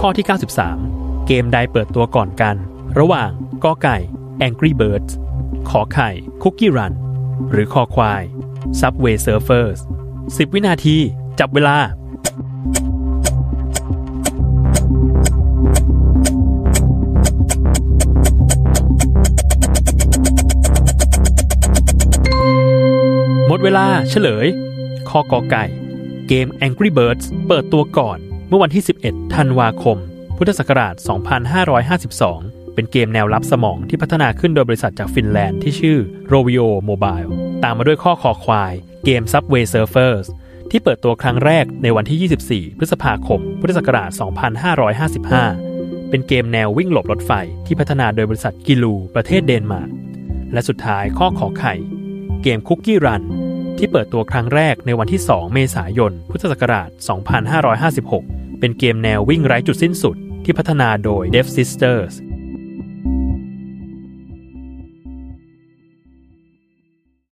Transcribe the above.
ข้อที่ 93 เกมใดเปิดตัวก่อนกัน ระหว่างกอไก่ Angry Birds ขอไข่ Cookie Run หรือคอควาย Subway Surfers 10 วินาที จับเวลาหมดเวลาเฉลย ข้อกอไก่ เกม Angry Birds เปิดตัวก่อน เมื่อวันที่ 11 ธันวาคม พุทธศักราช 2552 เป็นเกมแนวรับสมองที่พัฒนาขึ้นโดยบริษัทจากฟินแลนด์ที่ชื่อ Rovio Mobile ตามมาด้วยข้อคอควาย เกม Subway Surfers ที่เปิดตัวครั้งแรกในวันที่ 24 พฤษภาคม พุทธศักราช 2555 เป็นเกมแนววิ่งหลบรถไฟที่พัฒนาโดยบริษัทกิลู ประเทศเดนมาร์ก และสุดท้ายข้อขอไข่ เกมคุกกี้รัน ที่เปิดตัวครั้งแรกในวันที่ 2 เมษายน พุทธศักราช 2556 เป็นเกมแนววิ่งไร้จุดสิ้นสุดที่พัฒนาโดย Dev Sisters